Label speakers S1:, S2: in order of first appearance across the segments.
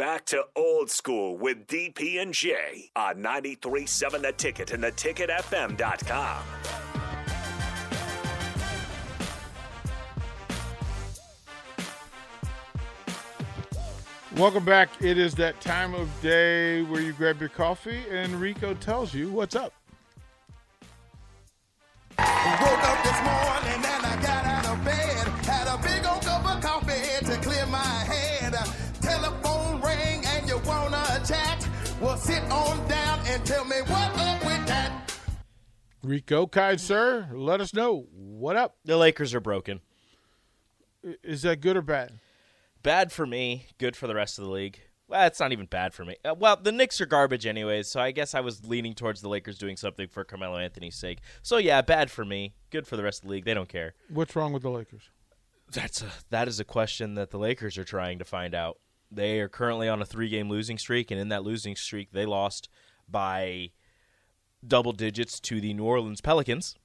S1: back to old school with DP and J on 93.7 The Ticket and theticketfm.com.
S2: Welcome back. It is that time of day where you grab your coffee and Rico tells you what's up.
S3: And tell me what up with that.
S2: Rico, kind sir, let us know what up.
S4: The Lakers are broken.
S2: Is that good or bad?
S4: Bad for me, good for the rest of the league. Well, it's not even bad for me. Uh, well, the Knicks are garbage anyways, so I guess I was leaning towards the Lakers doing something for Carmelo Anthony's sake. So yeah, bad for me, good for the rest of the league. They don't care.
S2: What's wrong with the Lakers?
S4: That's a that is a question that the Lakers are trying to find out. They are currently on a three-game losing streak, and in that losing streak, they lost by double digits to the New Orleans Pelicans.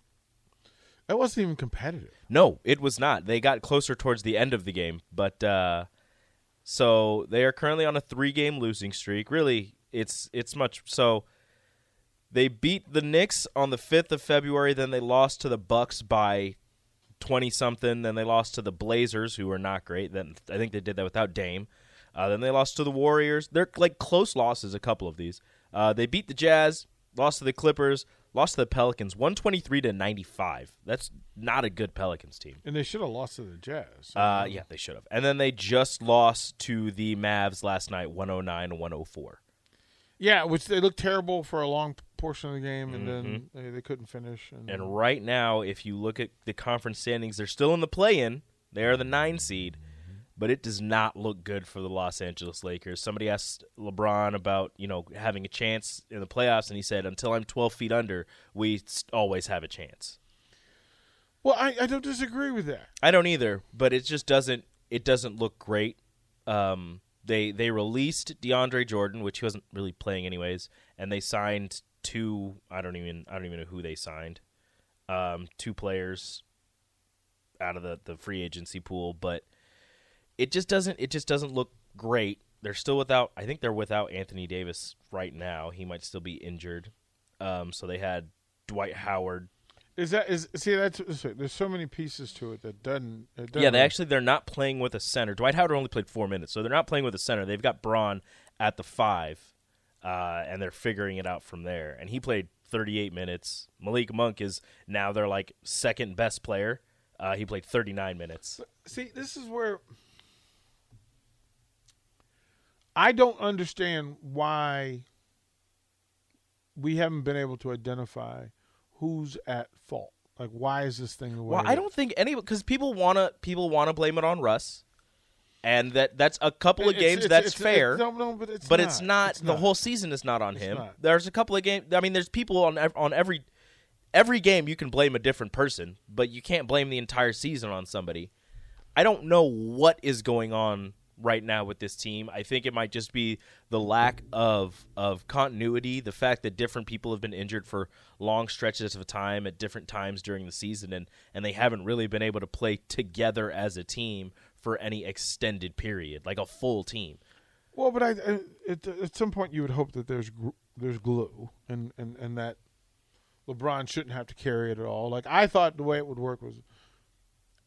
S2: That wasn't even competitive.
S4: No, it was not. They got closer towards the end of the game, but uh, so they are currently on a three-game losing streak. Really, it's it's much so. They beat the Knicks on the fifth of February. Then they lost to the Bucks by twenty something. Then they lost to the Blazers, who were not great. Then I think they did that without Dame. Uh, then they lost to the Warriors. They're like close losses. A couple of these. Uh, they beat the Jazz, lost to the Clippers, lost to the Pelicans, one twenty three to ninety five. That's not a good Pelicans team.
S2: And they should have lost to the Jazz.
S4: Uh, yeah, they should have. And then they just lost to the Mavs last night, one hundred nine to one hundred four.
S2: yeah, which they looked terrible for a long portion of the game, and then they, they couldn't finish. And,
S4: Mm-hmm. And right now, if you look at the conference standings, they're still in the play-in. They are the nine seed, but it does not look good for the Los Angeles Lakers. Somebody asked LeBron about you know having a chance in the playoffs, and he said, "Until I'm 12 feet under, we always have a chance."
S2: well, I, I don't disagree with that.
S4: I don't either, but it just doesn't it doesn't look great. Um, they they released DeAndre Jordan, which he wasn't really playing anyways, and they signed two. I don't even I don't even know who they signed. Um, two players out of the the free agency pool, but it just doesn't it just doesn't look great. They're still without. I think they're without Anthony Davis right now. He might still be injured. Um, so they had Dwight Howard
S2: Is that is see that's there's so many pieces to it that doesn't. It doesn't
S4: Yeah, they actually they're not playing with a center. Dwight Howard only played four minutes, so they're not playing with a center. They've got Bron at the five, uh, and they're figuring it out from there. And he played 38 minutes. Malik Monk is now their like second best player. Uh, he played 39 minutes.
S2: see this is where I don't understand why we haven't been able to identify who's at fault. Like, why is this thing the way?
S4: Well, I don't think any because people wanna people wanna blame it on Russ, and that that's a couple of
S2: It's-
S4: games
S2: it's-
S4: that's
S2: it's-
S4: fair.
S2: no, no, but it's
S4: but
S2: not.
S4: it's not the whole season is not on him.
S2: not.
S4: There's a couple of games. I mean, there's people on on every every game you can blame a different person, but you can't blame the entire season on somebody. I don't know what is going on right now with this team. I think it might just be the lack of of continuity, the fact that different people have been injured for long stretches of time at different times during the season and and they haven't really been able to play together as a team for any extended period, like a full team.
S2: Well, but I, I at, at some point you would hope that there's there's glue and, and, and that LeBron shouldn't have to carry it at all. Like I thought the way it would work was,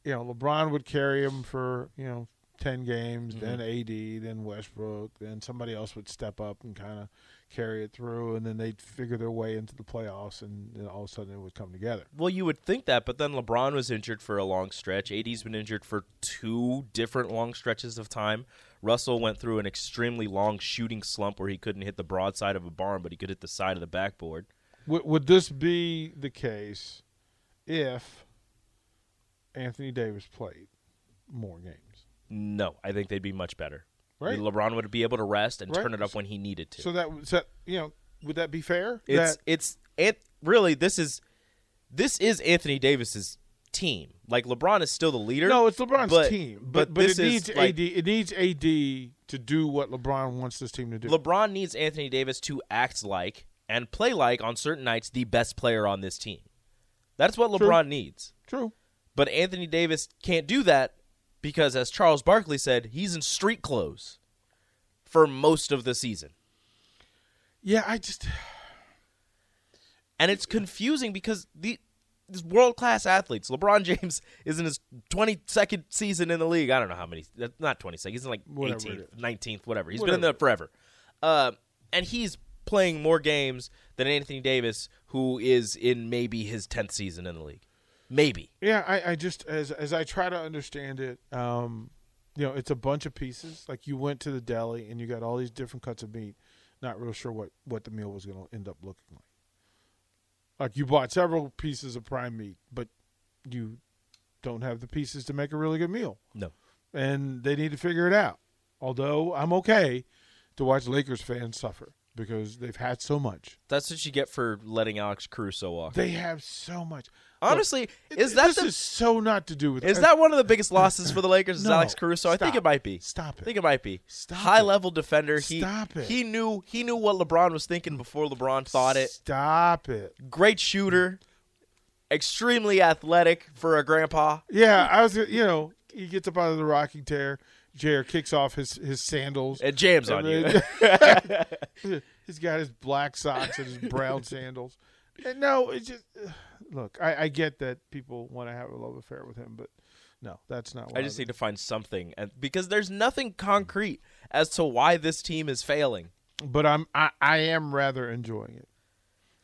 S2: you know, LeBron would carry him for you know ten games, mm-hmm. then AD, then Westbrook, then somebody else would step up and kind of carry it through, and then they'd figure their way into the playoffs, and then all of a sudden it would come together.
S4: Well, you would think that, but then LeBron was injured for a long stretch. AD's been injured for two different long stretches of time. Russell went through an extremely long shooting slump where he couldn't hit the broadside of a barn, but he could hit the side of the backboard.
S2: Would, would this be the case if Anthony Davis played more games?
S4: No, I think they'd be much better.
S2: Right.
S4: LeBron would be able to rest and
S2: Right.
S4: turn it up when he needed to.
S2: So that so, you know, would that be fair?
S4: it's
S2: that,
S4: it's it really this is this is Anthony Davis's team. Like LeBron is still the leader.
S2: no, it's LeBron's
S4: but-
S2: team,
S4: but
S2: but but
S4: this
S2: it
S4: is,
S2: needs
S4: like-
S2: AD. It needs AD to do what LeBron wants this team to do.
S4: LeBron needs Anthony Davis to act like and play like on certain nights the best player on this team. That's what
S2: True.
S4: LeBron needs.
S2: True.
S4: But Anthony Davis can't do that because, as Charles Barkley said, he's in street clothes. for most of the season.
S2: Yeah, I just
S4: And it's confusing because the these world class athletes. LeBron James is in his 22nd season in the league. I don't know how many, not 22nd. He's in like
S2: Whatever
S4: 18th, 19th, whatever. He's been in there forever. Uh, and he's playing more games than Anthony Davis, who is in maybe his 10th season in the league. Maybe.
S2: Yeah, I, I just as as I try to understand it, um, you know, it's a bunch of pieces. Like you went to the deli and you got all these different cuts of meat, not real sure what what the meal was going to end up looking like. Like you bought several pieces of prime meat, but you don't have the pieces to make a really good meal,
S4: No.
S2: and they need to figure it out. Although I'm okay to watch Lakers fans suffer because they've had so much.
S4: That's what you get for letting Alex Caruso walk.
S2: They have so much.
S4: Honestly,
S2: Look,
S4: is
S2: it-
S4: that
S2: this
S4: the,
S2: is so not to do with
S4: is that one of the biggest losses for the Lakers? Is
S2: No,
S4: Alex Caruso? I think it might be.
S2: Stop
S4: I
S2: it.
S4: think it might be.
S2: Stop
S4: High
S2: it.
S4: level defender. He
S2: Stop it.
S4: he knew he knew what LeBron was thinking before LeBron thought it.
S2: Stop it.
S4: Great shooter, extremely athletic for a grandpa.
S2: Yeah, I was. You know, he gets up out of the rocking chair. Chair kicks off his his sandals.
S4: It jams on you.
S2: He's got his black socks and his brown sandals. And no, it's just look. I, I get that people want to have a love affair with him, but no, that's not. What
S4: I just need to find something, and because there's nothing concrete as to why this team is failing.
S2: But I'm. I, I am rather enjoying it.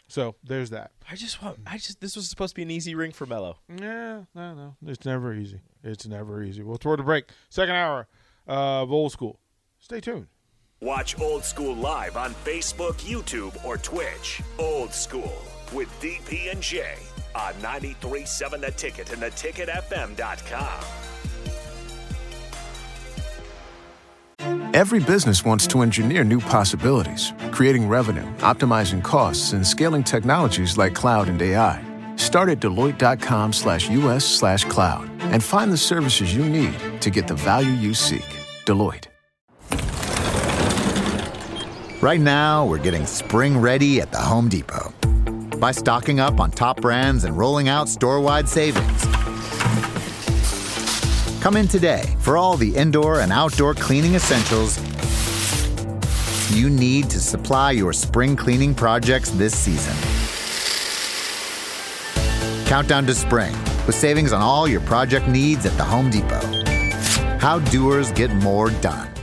S2: So there's that.
S4: I just want. I just. This was supposed to be an easy ring for Melo.
S2: Yeah, no, no. It's never easy. It's never easy. We'll throw the break. Second hour of old school. Stay tuned.
S1: Watch Old School live on Facebook, YouTube, or Twitch. Old School with DP and J on 93.7 The Ticket and theticketfm.com.
S5: Every business wants to engineer new possibilities, creating revenue, optimizing costs, and scaling technologies like cloud and AI. Start at Deloitte.com slash US slash cloud and find the services you need to get the value you seek. Deloitte.
S6: Right now, we're getting spring ready at the Home Depot by stocking up on top brands and rolling out store wide savings. Come in today for all the indoor and outdoor cleaning essentials you need to supply your spring cleaning projects this season. Countdown to spring with savings on all your project needs at the Home Depot. How doers get more done.